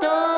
と